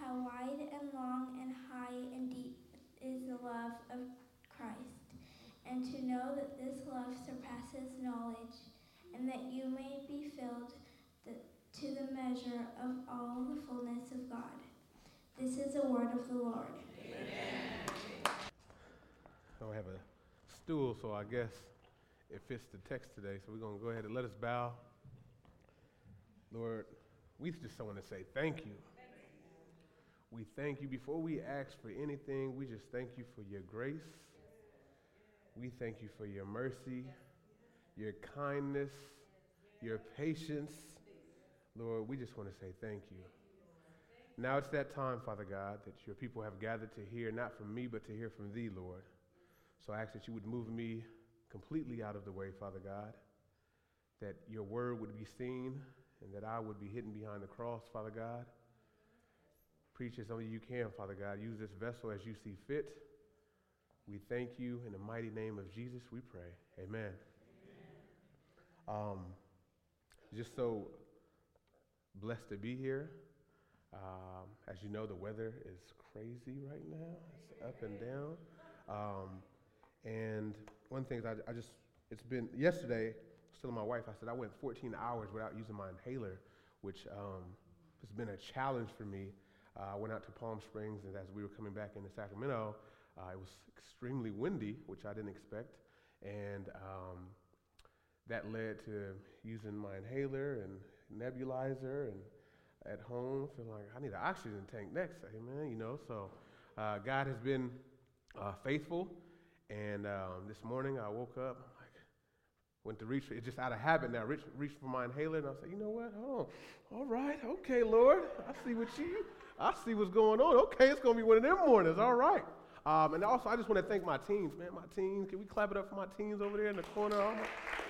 how wide and long and high and deep is the love of Christ, and to know that this love surpasses knowledge, and that you may be filled the, to the measure of all the fullness of God. This is the word of the Lord. Amen. I don't have a stool, so I guess it fits the text today. So we're going to go ahead and let us bow. Lord, we just want to say thank you. We thank you. Before we ask for anything, we just thank you for your grace. We thank you for your mercy, your kindness, your patience. Lord, we just want to say thank you. Now it's that time, Father God, that your people have gathered to hear, not from me, but to hear from thee, Lord. So I ask that you would move me completely out of the way, Father God, that your word would be seen and that I would be hidden behind the cross, Father God. Preach as only you can, Father God. Use this vessel as you see fit. We thank you. In the mighty name of Jesus, we pray. Amen. Um, just so blessed to be here. Um, as you know, the weather is crazy right now. It's up and down. Um, and one thing is, I, I, just, it's been, yesterday, still my wife, I said I went 14 hours without using my inhaler, which um, has been a challenge for me. Uh, I went out to Palm Springs, and as we were coming back into Sacramento, uh, it was extremely windy, which I didn't expect. And um, that led to using my inhaler and nebulizer and at home feeling like I need an oxygen tank next. Amen. You know, so uh, God has been uh, faithful. And um, this morning I woke up, went to reach, for it, it's just out of habit now, reach, reach for my inhaler, and I said, you know what, hold on. All right, okay, Lord, I see what you, I see what's going on. Okay, it's going to be one of them mornings, all right. Um, and also, I just want to thank my teams, man, my teams. Can we clap it up for my teams over there in the corner? All my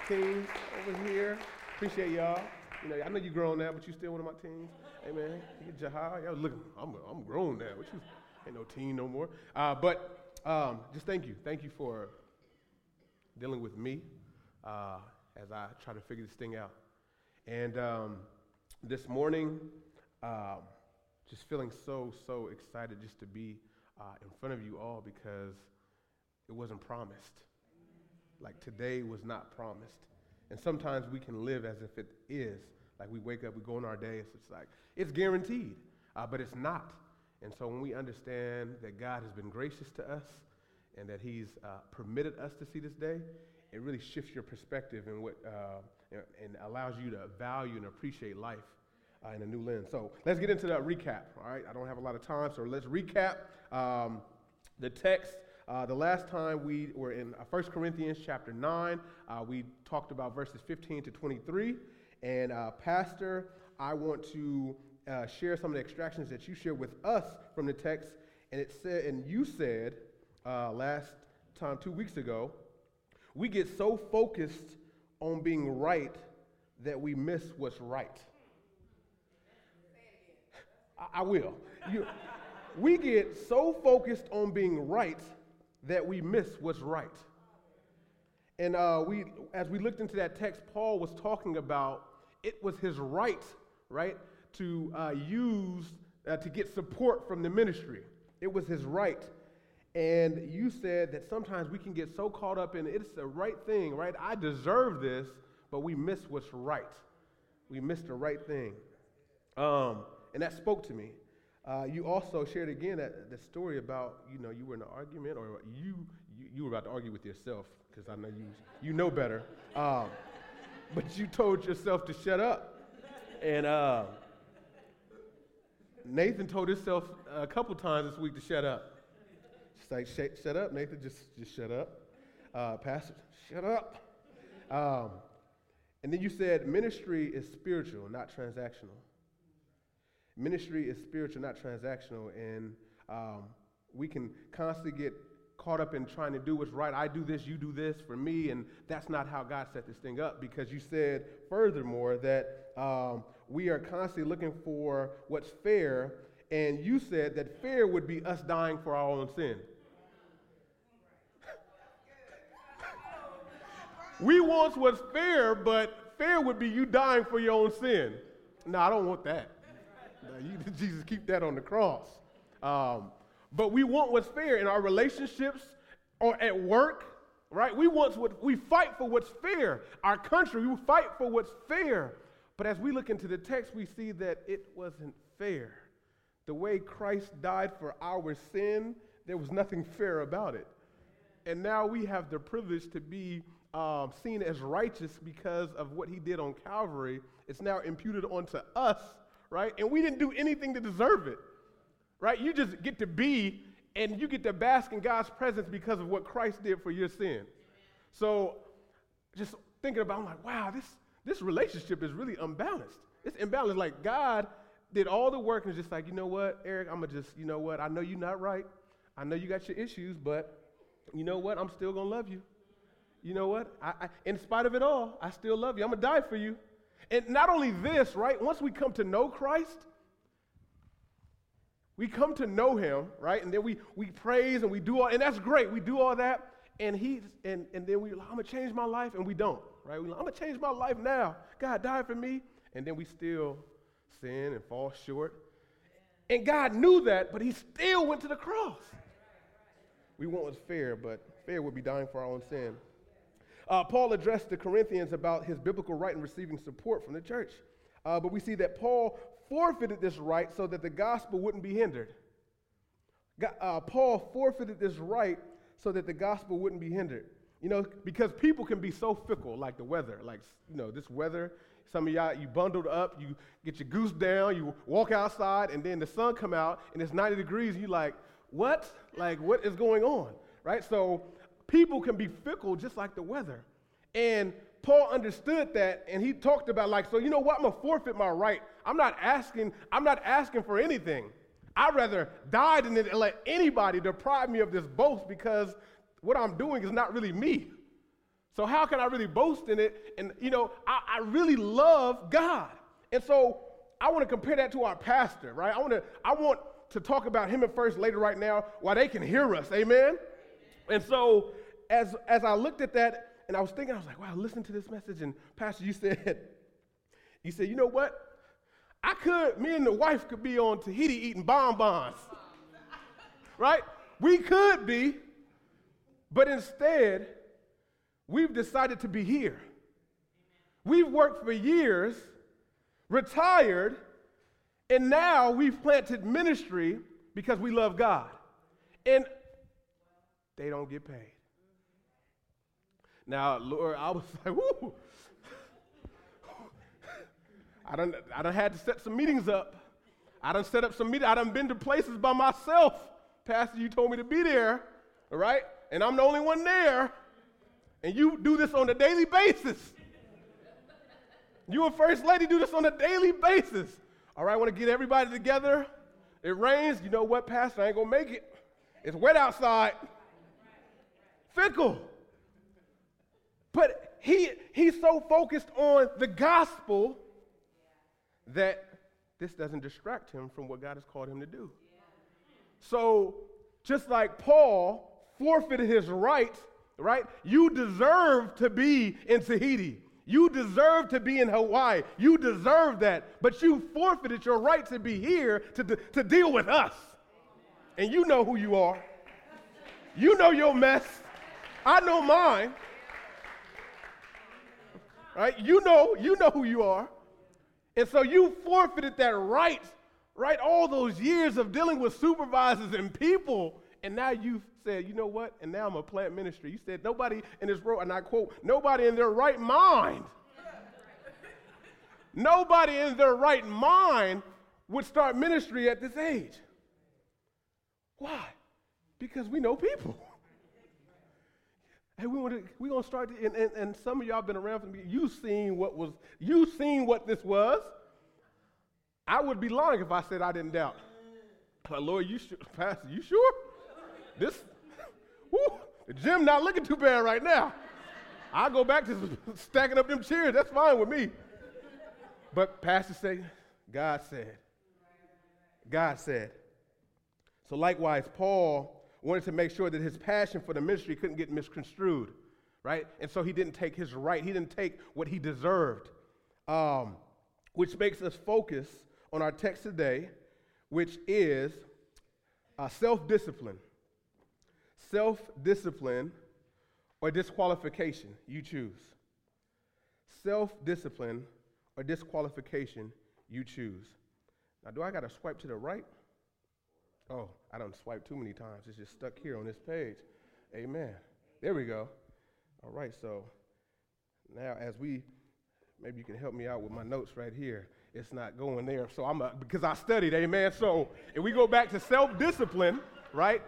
teams over here. Appreciate y'all. You know, I know you grown now, but you still one of my teens. Hey, man, Jahar, y'all I'm, I'm grown now. What you, ain't no teen no more. Uh, but um, just thank you. Thank you for dealing with me uh, as I try to figure this thing out. And um, this morning, um, just feeling so, so excited just to be uh, in front of you all because it wasn't promised. Like today was not promised. And sometimes we can live as if it is. Like we wake up, we go in our day, it's just like, it's guaranteed, uh, but it's not. And so when we understand that God has been gracious to us and that He's uh, permitted us to see this day, it really shifts your perspective and what uh, and allows you to value and appreciate life uh, in a new lens. So let's get into that recap. All right, I don't have a lot of time, so let's recap um, the text. Uh, the last time we were in uh, 1 Corinthians chapter 9, uh, we talked about verses 15 to 23. And uh, Pastor, I want to uh, share some of the extractions that you shared with us from the text. And it said, and you said uh, last time, two weeks ago, we get so focused on being right that we miss what's right. I, I will. You, we get so focused on being right that we miss what's right. And uh, we, as we looked into that text, Paul was talking about it was his right, right, to uh, use uh, to get support from the ministry. It was his right. And you said that sometimes we can get so caught up in it's the right thing, right? I deserve this, but we miss what's right. We miss the right thing. Um, and that spoke to me. Uh, you also shared again that, that story about, you know, you were in an argument or you, you, you were about to argue with yourself because I know you, you know better. Um, but you told yourself to shut up. And uh, Nathan told himself a couple times this week to shut up. Just like, shut, shut up, Nathan, just, just shut up. Uh, Pastor, shut up. Um, and then you said ministry is spiritual, not transactional. Ministry is spiritual, not transactional. And Um, we can constantly get caught up in trying to do what's right. I do this, you do this for me, and that's not how God set this thing up because you said, furthermore, that um, we are constantly looking for what's fair, and you said that fair would be us dying for our own sin. we want what's fair, but fair would be you dying for your own sin. No, I don't want that. No, you, Jesus, keep that on the cross. Um, but we want what's fair in our relationships or at work, right? We want what we fight for what's fair. Our country, we fight for what's fair. But as we look into the text, we see that it wasn't fair. The way Christ died for our sin, there was nothing fair about it. And now we have the privilege to be um, seen as righteous because of what he did on Calvary. It's now imputed onto us, right? And we didn't do anything to deserve it right? You just get to be and you get to bask in God's presence because of what Christ did for your sin. So just thinking about, I'm like, wow, this, this relationship is really unbalanced. It's imbalanced. Like God did all the work and just like, you know what, Eric, I'm gonna just, you know what, I know you're not right. I know you got your issues, but you know what, I'm still gonna love you. You know what? I, I, in spite of it all, I still love you. I'm gonna die for you. And not only this, right? Once we come to know Christ, we come to know him, right? And then we, we praise and we do all, and that's great. We do all that. And he and, and then we, I'm gonna change my life, and we don't, right? We, like I'm gonna change my life now. God died for me, and then we still sin and fall short. And God knew that, but he still went to the cross. We want what's fair, but fair would be dying for our own sin. Uh, Paul addressed the Corinthians about his biblical right in receiving support from the church. Uh, but we see that Paul forfeited this right so that the gospel wouldn't be hindered. Uh, Paul forfeited this right so that the gospel wouldn't be hindered. You know, because people can be so fickle, like the weather. Like, you know, this weather, some of y'all, you bundled up, you get your goose down, you walk outside, and then the sun come out, and it's 90 degrees, and you like, what? Like, what is going on? Right? So people can be fickle just like the weather. And Paul understood that, and he talked about like, so you know what? I'm gonna forfeit my right I'm not asking, I'm not asking for anything. I'd rather die than let anybody deprive me of this boast because what I'm doing is not really me. So how can I really boast in it? And you know, I, I really love God. And so I want to compare that to our pastor, right? I want to, I want to talk about him at first later right now while they can hear us. Amen. And so as as I looked at that and I was thinking, I was like, wow, listen to this message. And Pastor, you said, you said, you know what? I could, me and the wife could be on Tahiti eating bonbons. right? We could be, but instead, we've decided to be here. We've worked for years, retired, and now we've planted ministry because we love God. And they don't get paid. Now, Lord, I was like, whoo, I done, I done had to set some meetings up. I done set up some meetings. I done been to places by myself. Pastor, you told me to be there, all right? And I'm the only one there. And you do this on a daily basis. You and First Lady do this on a daily basis. All right, I want to get everybody together. It rains. You know what, Pastor? I ain't going to make it. It's wet outside. Fickle. But he, he's so focused on the gospel that this doesn't distract him from what God has called him to do. So, just like Paul forfeited his rights, right? You deserve to be in Tahiti. You deserve to be in Hawaii. You deserve that. But you forfeited your right to be here to, to deal with us. And you know who you are. You know your mess. I know mine. Right? You know, you know who you are. And so you forfeited that right, right? All those years of dealing with supervisors and people. And now you've said, you know what? And now I'm a plant ministry. You said, nobody in this room, and I quote, nobody in their right mind, nobody in their right mind would start ministry at this age. Why? Because we know people. Hey, we want to we gonna start, and, and, and some of y'all been around for me. You seen what was you seen what this was. I would be lying if I said I didn't doubt. Like, Lord, you sure? Pastor, you sure? This, whoo, the gym not looking too bad right now. I'll go back to stacking up them chairs. That's fine with me. But Pastor said, God said. God said. So likewise, Paul wanted to make sure that his passion for the ministry couldn't get misconstrued, right? And so he didn't take his right. He didn't take what he deserved, um, which makes us focus on our text today, which is uh, self-discipline. Self-discipline or disqualification, you choose. Self-discipline or disqualification, you choose. Now, do I got to swipe to the right? Oh, I don't swipe too many times. It's just stuck here on this page. Amen. There we go. All right, so now as we, maybe you can help me out with my notes right here. It's not going there. So I'm, a, because I studied, amen. So if we go back to self discipline, right?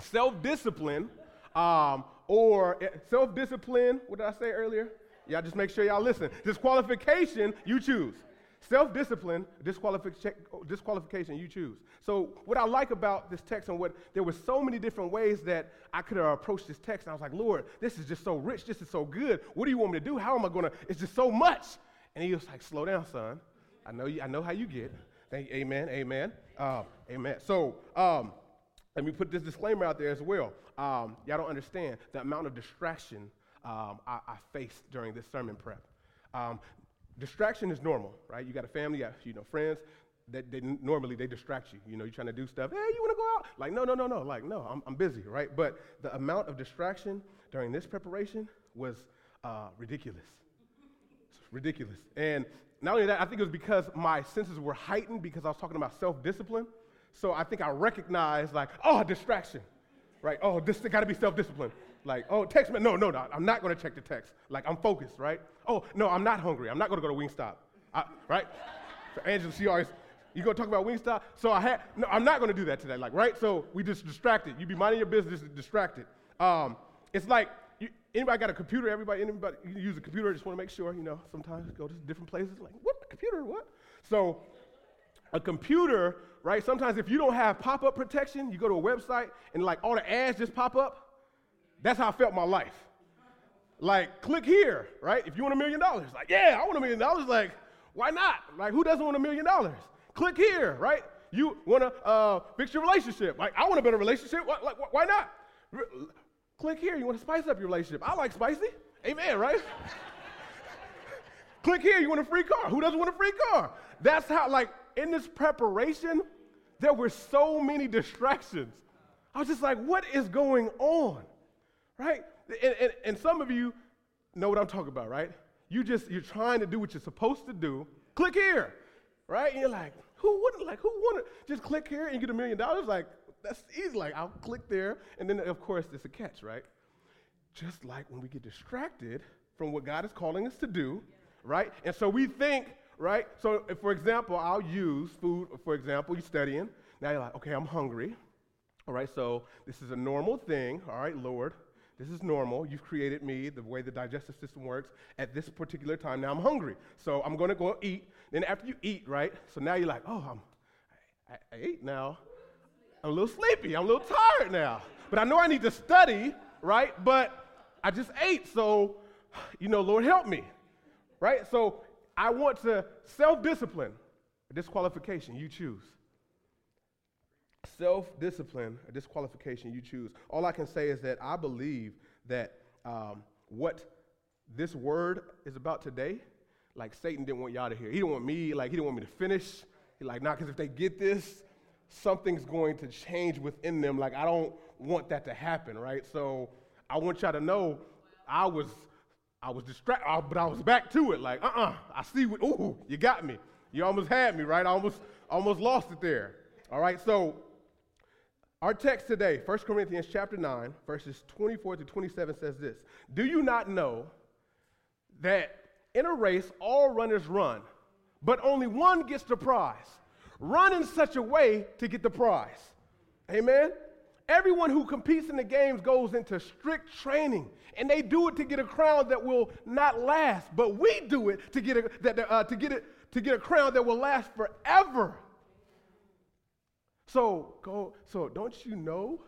Self discipline, um, or eh, self discipline, what did I say earlier? Y'all just make sure y'all listen. Disqualification, you choose. Self discipline, disqualification, you choose. So, what I like about this text and what there were so many different ways that I could have approached this text. I was like, Lord, this is just so rich. This is so good. What do you want me to do? How am I going to? It's just so much. And he was like, slow down, son. I know, you, I know how you get. Thank you. Amen. Amen. Uh, amen. So, um, let me put this disclaimer out there as well. Um, y'all don't understand the amount of distraction um, I, I, faced during this sermon prep. Um, distraction is normal, right? You got a family, you, got, you know, friends. That they, normally they distract you. You know, you're trying to do stuff. Hey, you want to go out? Like, no, no, no, no. Like, no, I'm, I'm busy, right? But the amount of distraction during this preparation was uh, ridiculous. ridiculous. And not only that, I think it was because my senses were heightened because I was talking about self discipline. So I think I recognize like, oh, distraction, right? Oh, this got to be self discipline. Like, oh, text me. No, no, no, I'm not going to check the text. Like, I'm focused, right? Oh, no, I'm not hungry. I'm not going to go to Wingstop, I, right? So Angela, she always, you going to talk about Wingstop? So I had, no, I'm not going to do that today, like, right? So we just distracted. You be minding your business, distracted. Um, it's like, you, anybody got a computer? Everybody, anybody use a computer? Just want to make sure, you know, sometimes go to different places, like, what, computer, what? So a computer, right? Sometimes if you don't have pop-up protection, you go to a website and like all the ads just pop up. That's how I felt my life. Like, click here, right? If you want a million dollars, like, yeah, I want a million dollars. Like, why not? Like, who doesn't want a million dollars? Click here, right? You want to uh, fix your relationship? Like, I want a better relationship. Why, like, why not? click here. You want to spice up your relationship? I like spicy. Amen, right? click here. You want a free car? Who doesn't want a free car? That's how, like, in this preparation, there were so many distractions. I was just like, what is going on? right? And, and, and some of you know what I'm talking about, right? You just, you're trying to do what you're supposed to do. Click here, right? And you're like, who wouldn't, like, who wouldn't just click here and get a million dollars? Like, that's easy. Like, I'll click there. And then, of course, there's a catch, right? Just like when we get distracted from what God is calling us to do, right? And so we think, right? So, for example, I'll use food, for example, you're studying. Now you're like, okay, I'm hungry. All right, so this is a normal thing. All right, Lord, this is normal. You've created me, the way the digestive system works at this particular time. Now I'm hungry. So I'm going to go eat. Then after you eat, right? So now you're like, oh, I'm, I, I ate now. I'm a little sleepy. I'm a little tired now. But I know I need to study, right? But I just ate. So, you know, Lord, help me, right? So I want to self discipline, a disqualification, you choose self discipline, a disqualification you choose. All I can say is that I believe that um, what this word is about today, like Satan didn't want y'all to hear. He didn't want me, like, he didn't want me to finish. He like, nah, because if they get this, something's going to change within them. Like, I don't want that to happen, right? So I want y'all to know I was I was distracted, uh, but I was back to it. Like, uh-uh, I see what, ooh, you got me. You almost had me, right? I almost, almost lost it there. All right, so our text today, 1 Corinthians chapter 9, verses 24 to 27 says this Do you not know that in a race all runners run, but only one gets the prize? Run in such a way to get the prize. Amen? Everyone who competes in the games goes into strict training, and they do it to get a crown that will not last. But we do it to get a, that, uh, to get it, to get a crown that will last forever. So go, so don't you know,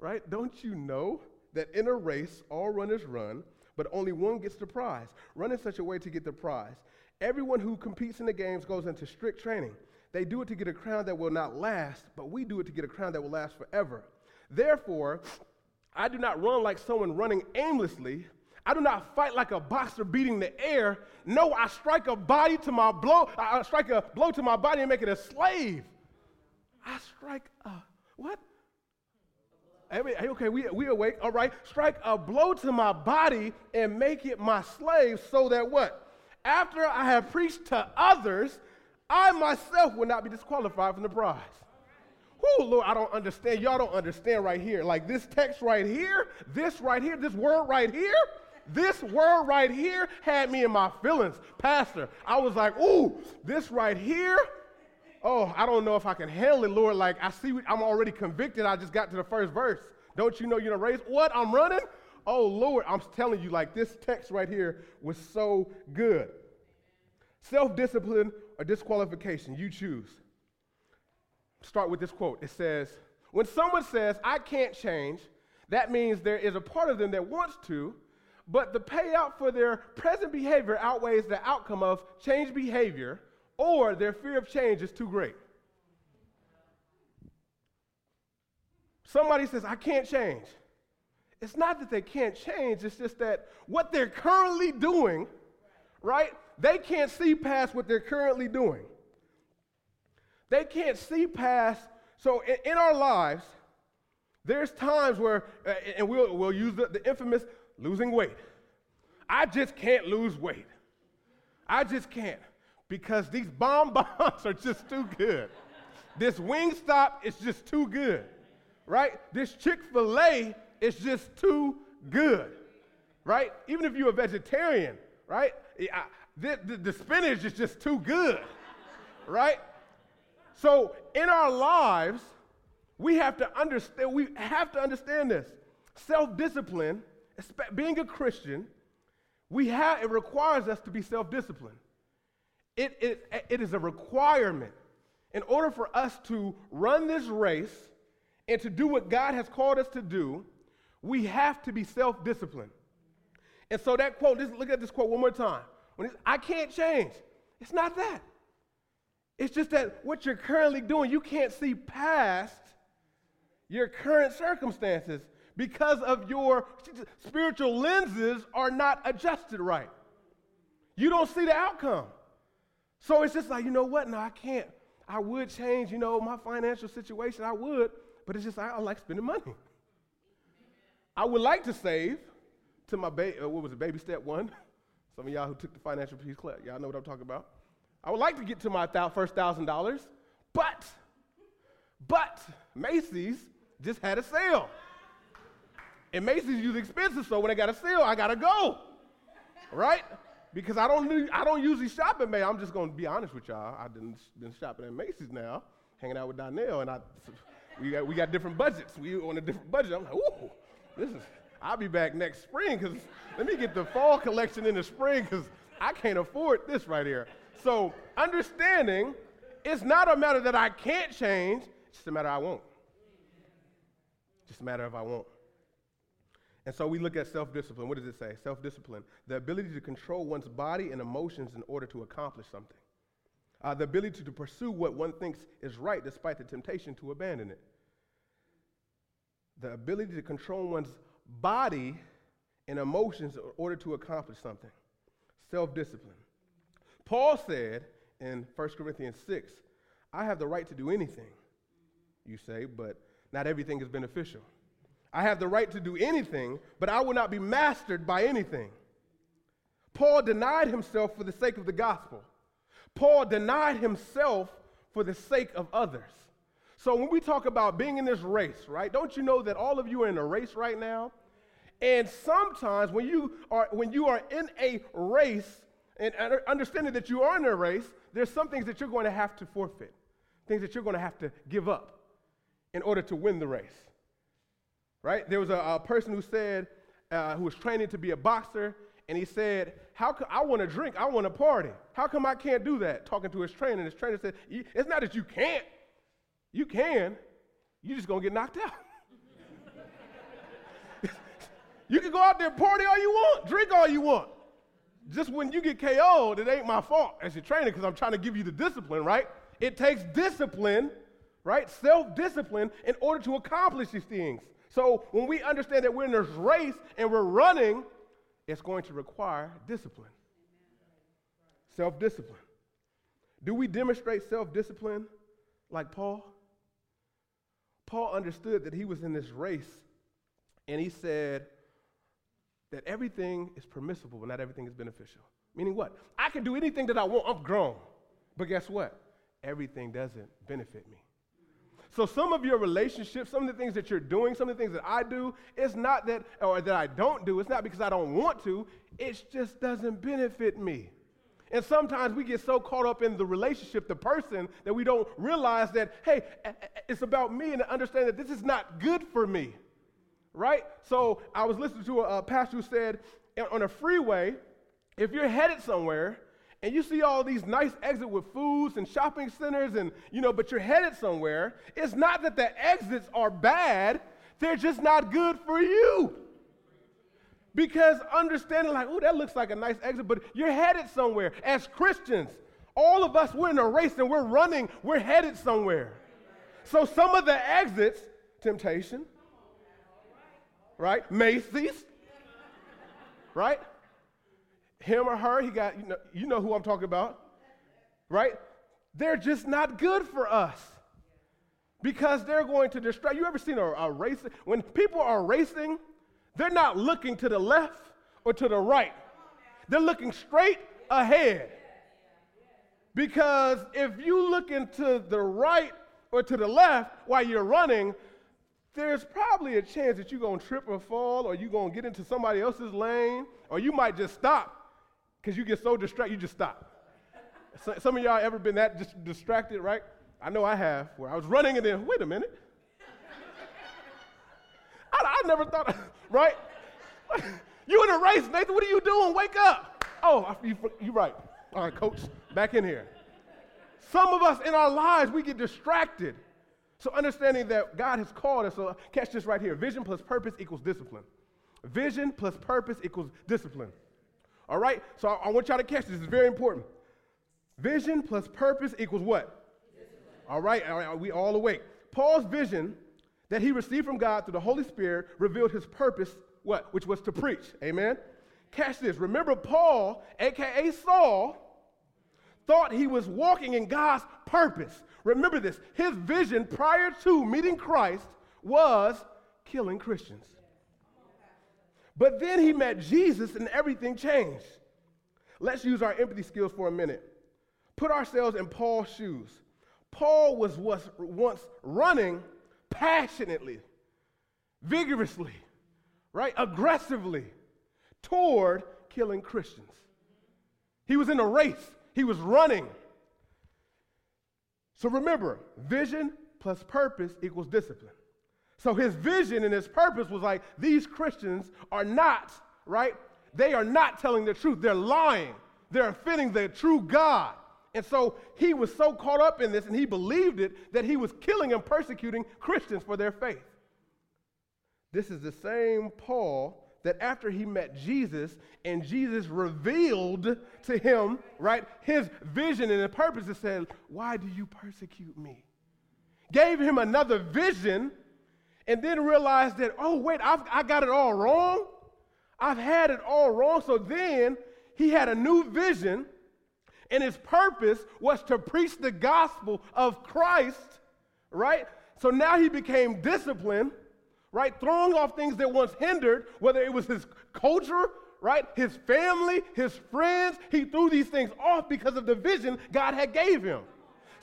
right? Don't you know that in a race all runners run, but only one gets the prize. Run in such a way to get the prize. Everyone who competes in the games goes into strict training. They do it to get a crown that will not last, but we do it to get a crown that will last forever. Therefore, I do not run like someone running aimlessly. I do not fight like a boxer beating the air. No, I strike a body to my blow. I strike a blow to my body and make it a slave. I strike a what? Okay, we, we awake. All right. Strike a blow to my body and make it my slave so that what? After I have preached to others, I myself will not be disqualified from the prize. Oh, Lord, I don't understand. Y'all don't understand right here. Like this text right here, this right here, this word right here, this word right here had me in my feelings. Pastor, I was like, ooh, this right here, oh, I don't know if I can handle it, Lord. Like, I see I'm already convicted. I just got to the first verse. Don't you know you're in a race? What? I'm running? Oh, Lord, I'm telling you, like, this text right here was so good. Self discipline or disqualification, you choose. Start with this quote. It says, When someone says, I can't change, that means there is a part of them that wants to, but the payout for their present behavior outweighs the outcome of change behavior, or their fear of change is too great. Somebody says, I can't change. It's not that they can't change, it's just that what they're currently doing, right? They can't see past what they're currently doing. They can't see past. So in, in our lives, there's times where, uh, and we'll, we'll use the, the infamous losing weight. I just can't lose weight. I just can't because these bonbons are just too good. this Wingstop is just too good, right? This Chick fil A is just too good, right? Even if you're a vegetarian, right? I, the, the, the spinach is just too good, right? So in our lives, we have to understand, we have to understand this. Self-discipline, being a Christian, we have, it requires us to be self-disciplined. It, it, it is a requirement in order for us to run this race and to do what God has called us to do, we have to be self disciplined. And so that quote, just look at this quote one more time. When I can't change, it's not that. It's just that what you're currently doing, you can't see past your current circumstances because of your spiritual lenses are not adjusted right. You don't see the outcome. So it's just like, you know what? No, I can't. I would change, you know, my financial situation. I would, but it's just I, I like spending money. I would like to save to my baby. Uh, what was it, baby step one? Some of y'all who took the financial peace class, y'all know what I'm talking about. I would like to get to my first thousand dollars, but, but Macy's just had a sale. And Macy's usually expensive, so when they got a sale, I gotta go, right? Because I don't, I don't usually shop at Macy's. I'm just gonna be honest with y'all. I've been, been shopping at Macy's now, hanging out with Donnell, and I, we got, we got different budgets. We on a different budget. I'm like, ooh, this is. I'll be back next spring because let me get the fall collection in the spring because I can't afford this right here. So understanding it's not a matter that I can't change, it's just a matter I won't. Just a matter of I won't. And so we look at self discipline. What does it say? Self discipline. The ability to control one's body and emotions in order to accomplish something. Uh, the ability to pursue what one thinks is right despite the temptation to abandon it. The ability to control one's body and emotions in order to accomplish something. Self discipline. Paul said in 1 Corinthians 6, I have the right to do anything, you say, but not everything is beneficial. I have the right to do anything, but I will not be mastered by anything. Paul denied himself for the sake of the gospel. Paul denied himself for the sake of others. So when we talk about being in this race, right? Don't you know that all of you are in a race right now? And sometimes when you are when you are in a race and understanding that you are in a race, there's some things that you're going to have to forfeit, things that you're going to have to give up in order to win the race. Right? There was a, a person who said, uh, who was training to be a boxer, and he said, "How come I want to drink? I want to party. How come I can't do that?" Talking to his trainer, and his trainer said, "It's not that you can't. You can, you're just gonna get knocked out. you can go out there party all you want, drink all you want. Just when you get KO'd, it ain't my fault as your trainer because I'm trying to give you the discipline, right? It takes discipline, right? Self discipline in order to accomplish these things. So when we understand that we're in this race and we're running, it's going to require discipline. Self discipline. Do we demonstrate self discipline like Paul? Paul understood that he was in this race and he said that everything is permissible, but not everything is beneficial. Meaning what? I can do anything that I want, I'm grown. But guess what? Everything doesn't benefit me. So some of your relationships, some of the things that you're doing, some of the things that I do, it's not that, or that I don't do, it's not because I don't want to, it just doesn't benefit me. And sometimes we get so caught up in the relationship, the person, that we don't realize that, hey, it's about me and understand that this is not good for me. Right? So I was listening to a, a pastor who said on a freeway, if you're headed somewhere and you see all these nice exits with foods and shopping centers and you know but you're headed somewhere it's not that the exits are bad they're just not good for you. Because understanding like oh that looks like a nice exit but you're headed somewhere. As christians all of us we're in a race and we're running we're headed somewhere. So some of the exits temptation right macy's right him or her, he got, you know, you know who I'm talking about, right? They're just not good for us because they're going to distract. You ever seen a, a race? When people are racing, they're not looking to the left or to the right, they're looking straight ahead. Because if you look into the right or to the left while you're running, there's probably a chance that you're going to trip or fall, or you're going to get into somebody else's lane, or you might just stop because you get so distracted, you just stop. So, some of y'all ever been that dis- distracted, right? I know I have, where I was running and then, wait a minute. I, I never thought, right? you in a race, Nathan, what are you doing? Wake up. Oh, you, you're right. All right, coach, back in here. Some of us in our lives, we get distracted. So understanding that God has called us, so catch this right here. Vision plus purpose equals discipline. Vision plus purpose equals discipline. All right? So I, I want y'all to catch this. It's very important. Vision plus purpose equals what? All right, all right, we all awake. Paul's vision that he received from God through the Holy Spirit revealed his purpose, what? Which was to preach. Amen? Catch this. Remember, Paul, aka Saul, thought he was walking in God's purpose. Remember this. His vision prior to meeting Christ was killing Christians. But then he met Jesus and everything changed. Let's use our empathy skills for a minute. Put ourselves in Paul's shoes. Paul was, once running passionately, vigorously, right? Aggressively toward killing Christians. He was in a race, he was running. So remember, vision plus purpose equals discipline. So his vision and his purpose was like, these Christians are not, right? They are not telling the truth. They're lying. They're offending the true God. And so he was so caught up in this and he believed it that he was killing and persecuting Christians for their faith. This is the same Paul that after he met Jesus and Jesus revealed to him, right, his vision and the purpose, it said, Why do you persecute me? Gave him another vision and then realized that, oh, wait, I've, I got it all wrong. I've had it all wrong. So then he had a new vision, and his purpose was to preach the gospel of Christ, right? So now he became disciplined, right? Throwing off things that once hindered, whether it was his culture, right? His family, his friends, he threw these things off because of the vision God had gave him.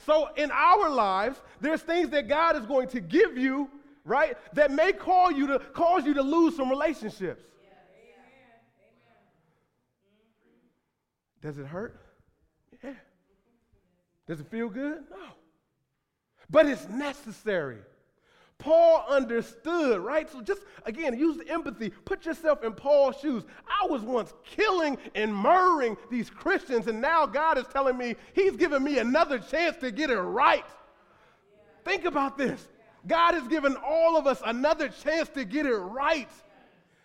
So in our lives, there's things that God is going to give you right? That may call you to cause you to lose some relationships. Does it hurt? Yeah. Does it feel good? No. But it's necessary. Paul understood, right? So just again, use the empathy. Put yourself in Paul's shoes. I was once killing and murdering these Christians, and now God is telling me He's giving me another chance to get it right. Think about this. God has given all of us another chance to get it right.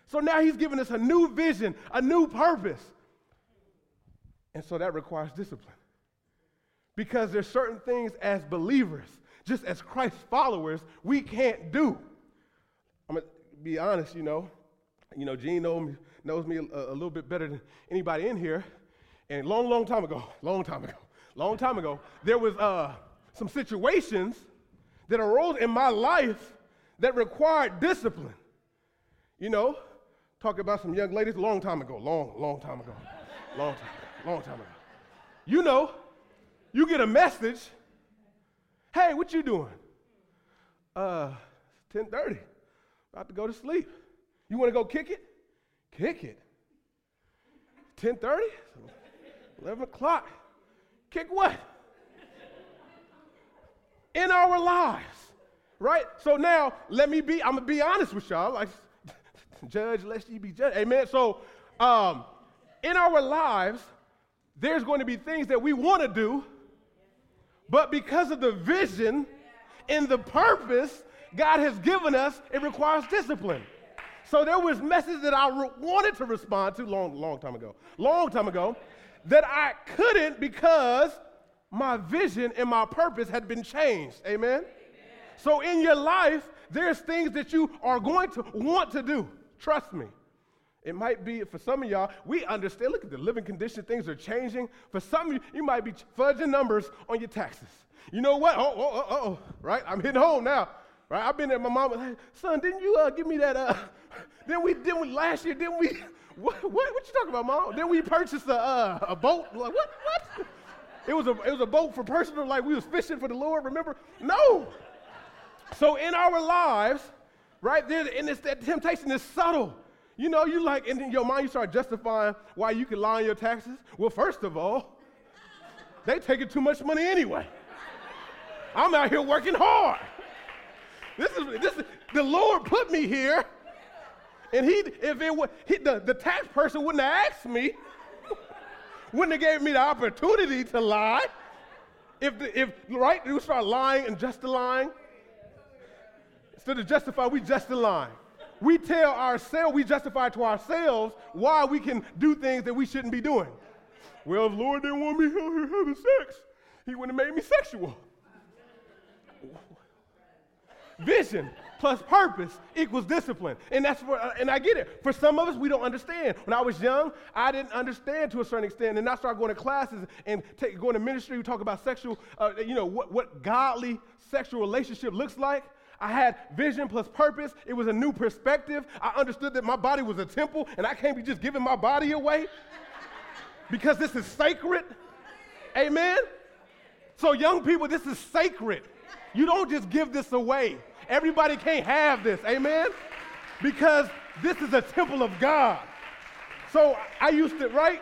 So now He's given us a new vision, a new purpose. And so that requires discipline. Because there's certain things as believers, just as Christ followers, we can't do. I'm gonna be honest, you know. You know, Gene know me, knows me a, a little bit better than anybody in here. And long, long time ago, long time ago, long time ago, there was uh, some situations that arose in my life that required discipline. You know, talk about some young ladies long time ago, long, long time ago, long time, long time ago. You know, you get a message, hey, what you doing? Uh, 10:30, about to go to sleep. You want to go kick it? Kick it. 10:30, 11 o'clock. Kick what? in our lives, right? So now, let me be, I'm gonna be honest with y'all, like, judge lest ye be judged, amen? So, um, in our lives, there's going to be things that we want to do, but because of the vision and the purpose God has given us, it requires discipline. So there was messages that I re- wanted to respond to long, long time ago, long time ago, that I couldn't because my vision and my purpose had been changed. Amen? Amen? So in your life, there's things that you are going to want to do. Trust me. It might be, for some of y'all, we understand, look at the living condition, things are changing. For some of you, you might be fudging numbers on your taxes. You know what? Oh, oh, oh, oh, right? I'm hitting home now. Right? I've been at my mom, like, son, didn't you uh, give me that? Uh, then we, didn't we, last year, didn't we, what, what, what you talking about, mom? Then we purchased a, uh, a boat. Like, what, what? It was, a, it was a boat for personal, like we was fishing for the Lord, remember? No. So in our lives, right there, and it's that temptation is subtle. You know, you like, and in your mind you start justifying why you can lie on your taxes. Well, first of all, they taking too much money anyway. I'm out here working hard. This is, this is the Lord put me here. And he, if it was, he, the, the tax person wouldn't have asked me wouldn't have gave me the opportunity to lie. If, the, if right, you start lying and just lying. Instead of justify, we just lie. We tell ourselves, we justify to ourselves why we can do things that we shouldn't be doing. Well, if Lord didn't want me out here having sex, he wouldn't have made me sexual. Vision plus purpose equals discipline. And that's for, uh, and I get it. For some of us, we don't understand. When I was young, I didn't understand to a certain extent. And I started going to classes and take, going to ministry. We talk about sexual, uh, you know, what, what godly sexual relationship looks like. I had vision plus purpose. It was a new perspective. I understood that my body was a temple and I can't be just giving my body away because this is sacred. Amen? So, young people, this is sacred. You don't just give this away. Everybody can't have this. Amen? Because this is a temple of God. So I used to, right?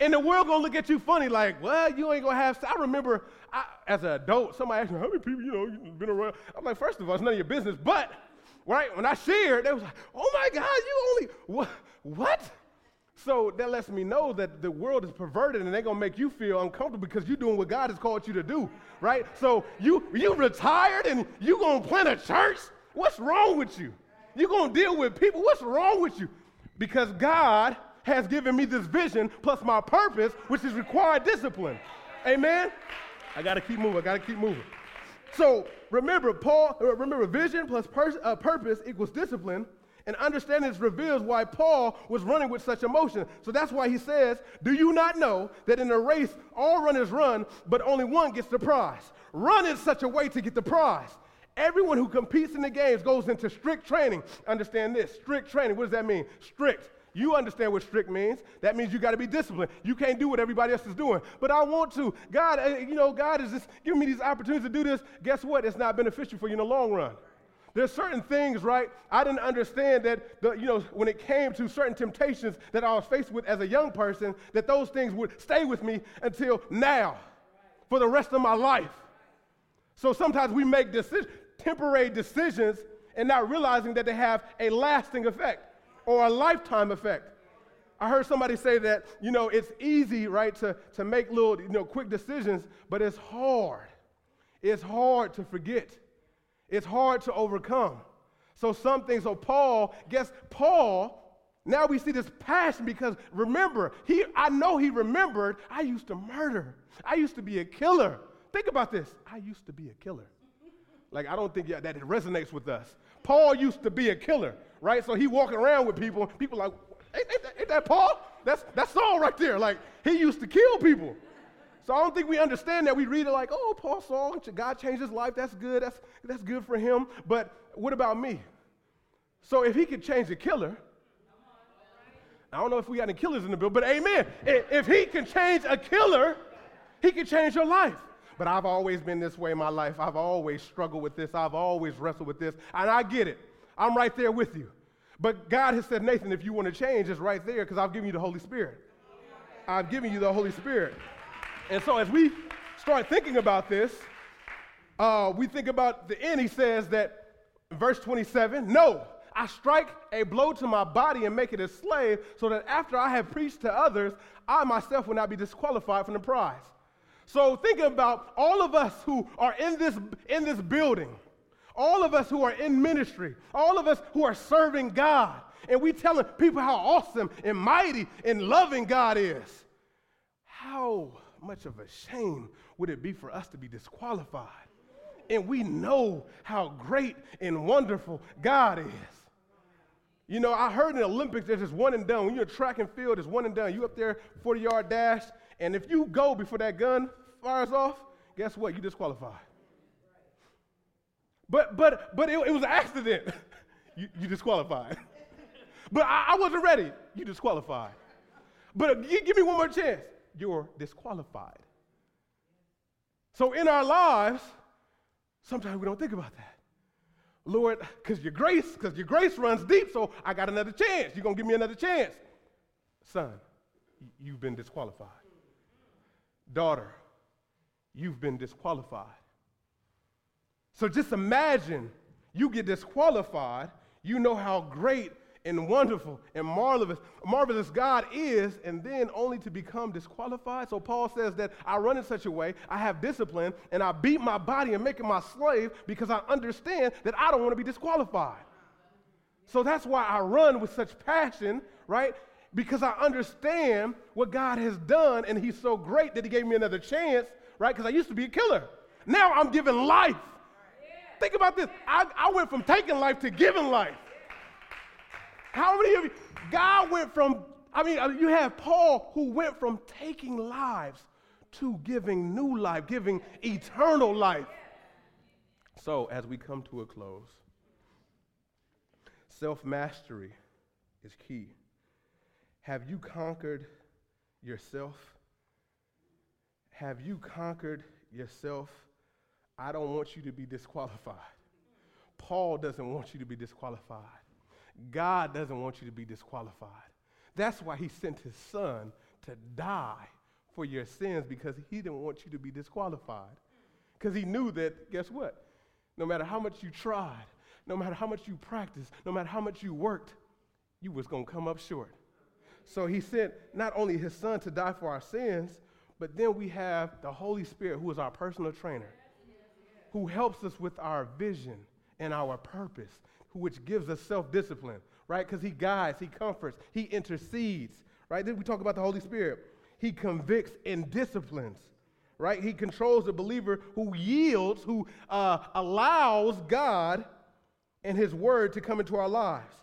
And the world gonna look at you funny, like, well, you ain't gonna have. I remember I, as an adult, somebody asked me, how many people, you know, you been around? I'm like, first of all, it's none of your business. But, right, when I shared, they was like, oh my God, you only, what? what? So that lets me know that the world is perverted and they're gonna make you feel uncomfortable because you're doing what God has called you to do, right? So you you retired and you gonna plant a church? What's wrong with you? You're gonna deal with people. What's wrong with you? Because God has given me this vision plus my purpose, which is required discipline. Amen. I gotta keep moving. I gotta keep moving. So remember, Paul. Remember, vision plus pers- uh, purpose equals discipline. And understanding this reveals why Paul was running with such emotion. So that's why he says, Do you not know that in a race all runners run, but only one gets the prize? Run in such a way to get the prize. Everyone who competes in the games goes into strict training. Understand this strict training. What does that mean? Strict. You understand what strict means. That means you got to be disciplined. You can't do what everybody else is doing. But I want to. God, uh, you know, God is just giving me these opportunities to do this. Guess what? It's not beneficial for you in the long run. There's certain things, right? I didn't understand that, the, you know, when it came to certain temptations that I was faced with as a young person, that those things would stay with me until now, for the rest of my life. So sometimes we make temporary decisions and not realizing that they have a lasting effect or a lifetime effect. I heard somebody say that, you know, it's easy, right, to, to make little, you know, quick decisions, but it's hard. It's hard to forget. it's hard to overcome. So some things, so Paul, guess Paul, now we see this passion because remember, he I know he remembered, I used to murder. I used to be a killer. Think about this. I used to be a killer. Like I don't think yeah, that resonates with us. Paul used to be a killer, right? So he walking around with people, people like, ain't, ain't, that, ain't that Paul? That's that's Saul right there. Like he used to kill people. So I don't think we understand that. We read it like, oh, Paul Saul, God changed his life. That's good. That's, that's good for him. But what about me? So if he could change a killer, I don't know if we got any killers in the bill, but amen. If he can change a killer, he can change your life. But I've always been this way in my life. I've always struggled with this. I've always wrestled with this. And I get it. I'm right there with you. But God has said, Nathan, if you want to change, it's right there because I've given you the Holy Spirit. I've given you the Holy Spirit. And so as we start thinking about this, uh, we think about the end. He says that, verse 27, no, I strike a blow to my body and make it a slave, so that after I have preached to others, I myself will not be disqualified from the prize. So think about all of us who are in this, in this building, all of us who are in ministry, all of us who are serving God, and we telling people how awesome and mighty and loving God is. How much of a shame would it be for us to be disqualified? And we know how great and wonderful God is. You know, I heard in the Olympics there's just one and done. When you're track and field, it's one and done. You up there, 40 yard dash, and if you go before that gun fires off, guess what? You disqualified. But but but it, it was an accident. you, you disqualified. but I, I wasn't ready. You disqualified. But give me one more chance you're disqualified. So in our lives, sometimes we don't think about that. Lord, because your grace, because your grace runs deep, so I got another chance. You're gonna give me another chance. Son, you've been disqualified. Daughter, you've been disqualified. So just imagine you get disqualified, you know how great and wonderful and marvelous, marvelous God is, and then only to become disqualified. So Paul says that I run in such a way, I have discipline, and I beat my body and make it my slave because I understand that I don't want to be disqualified. So that's why I run with such passion, right? Because I understand what God has done, and He's so great that He gave me another chance, right? Because I used to be a killer. Now I'm giving life. Think about this. I, I went from taking life to giving life. How many of you? God went from, I mean, uh, you have Paul who went from taking lives to giving new life, giving eternal life. So, as we come to a close, self mastery is key. Have you conquered yourself? Have you conquered yourself? I don't want you to be disqualified. Paul doesn't want you to be disqualified. God doesn't want you to be disqualified. That's why he sent his son to die for your sins because he didn't want you to be disqualified. Because he knew that, guess what? No matter how much you tried, no matter how much you practiced, no matter how much you worked, you was going to come up short. So he sent not only his son to die for our sins, but then we have the Holy Spirit who is our personal trainer, who helps us with our vision and our purpose which gives us self discipline, right? Because he guides, he comforts, he intercedes, right? Then we talk about the Holy Spirit. He convicts and disciplines, right? He controls the believer who yields, who uh, allows God and his word to come into our lives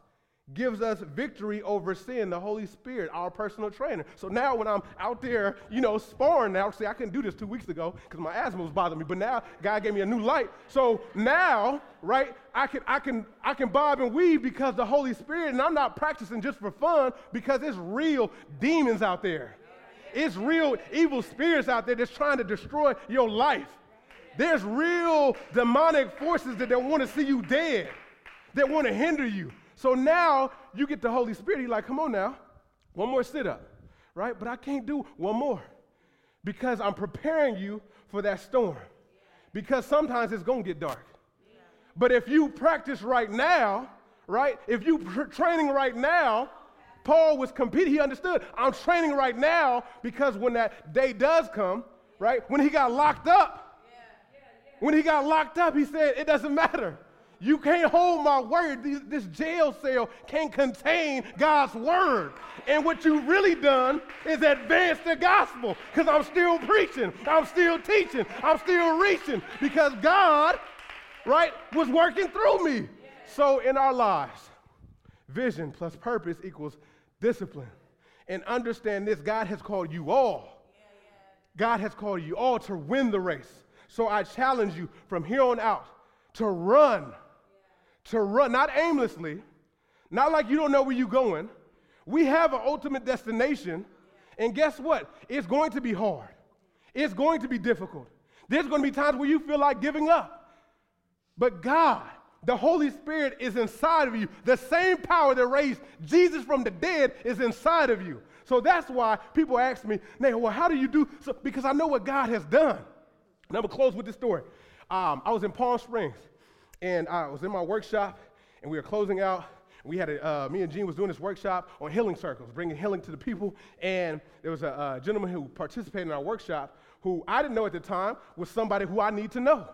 gives us victory over sin, the Holy Spirit, our personal trainer. So now when I'm out there, you know, sparring now, see, I couldn't do this two weeks ago because my asthma was bothering me, but now God gave me a new light. So now, right, I can, I can, I can bob and weave because the Holy Spirit, and I'm not practicing just for fun because it's real demons out there. It's real evil spirits out there that's trying to destroy your life. There's real demonic forces that don't want to see you dead, that want to hinder you. So now you get the Holy Spirit. He's like, come on now, one more sit up, right? But I can't do one more because I'm preparing you for that storm. Because sometimes it's going to get dark. But if you practice right now, right? If you pr- training right now, Paul was competing. He understood. I'm training right now because when that day does come, right? When he got locked up, when he got locked up, he said, it doesn't matter You can't hold my word. This jail cell can't contain God's word. And what you've really done is advance the gospel because I'm still preaching, I'm still teaching, I'm still reaching because God, right, was working through me. So in our lives, vision plus purpose equals discipline. And understand this God has called you all. God has called you all to win the race. So I challenge you from here on out to run. To run, not aimlessly, not like you don't know where you're going. We have an ultimate destination. And guess what? It's going to be hard. It's going to be difficult. There's going to be times where you feel like giving up. But God, the Holy Spirit is inside of you. The same power that raised Jesus from the dead is inside of you. So that's why people ask me, well, how do you do? So, because I know what God has done. And I'm going to close with this story. Um, I was in Palm Springs, and I was in my workshop, and we were closing out. We had a, uh, me and Gene was doing this workshop on healing circles, bringing healing to the people. And there was a, a gentleman who participated in our workshop who I didn't know at the time was somebody who I need to know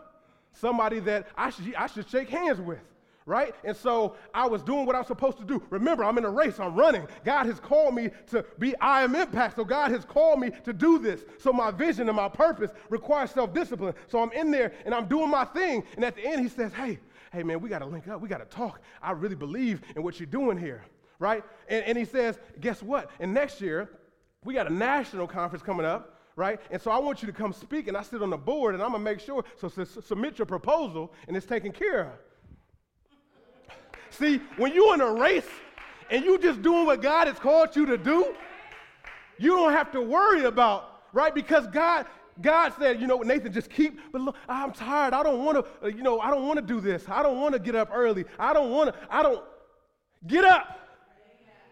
somebody that I should, I should shake hands with right? And so I was doing what I'm supposed to do. Remember, I'm in a race, I'm running. God has called me to be I am impact. So God has called me to do this. So my vision and my purpose requires self-discipline. So I'm in there and I'm doing my thing. And at the end, he says, Hey, hey man, we gotta link up, we gotta talk. I really believe in what you're doing here. Right? And, and he says, guess what? And next year, we got a national conference coming up right? And so I want you to come speak, and I sit on the board, and I'm gonna make sure. So, so submit your proposal, and it's taken care of. See, when you're in a race and you're just doing what God has called you to do, you don't have to worry about, right? Because God, God said, you know, Nathan, just keep, but look, I'm tired. I don't want to, uh, you know, I don't want to do this. I don't want to get up early. I don't want to, I don't, get up.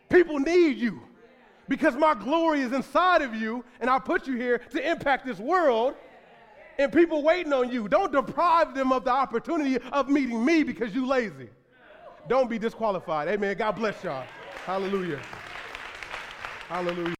People need you because my glory is inside of you and I put you here to impact this world and people waiting on you. Don't deprive them of the opportunity of meeting me because you're lazy. Don't be disqualified. Amen. God bless y'all. Hallelujah. Hallelujah.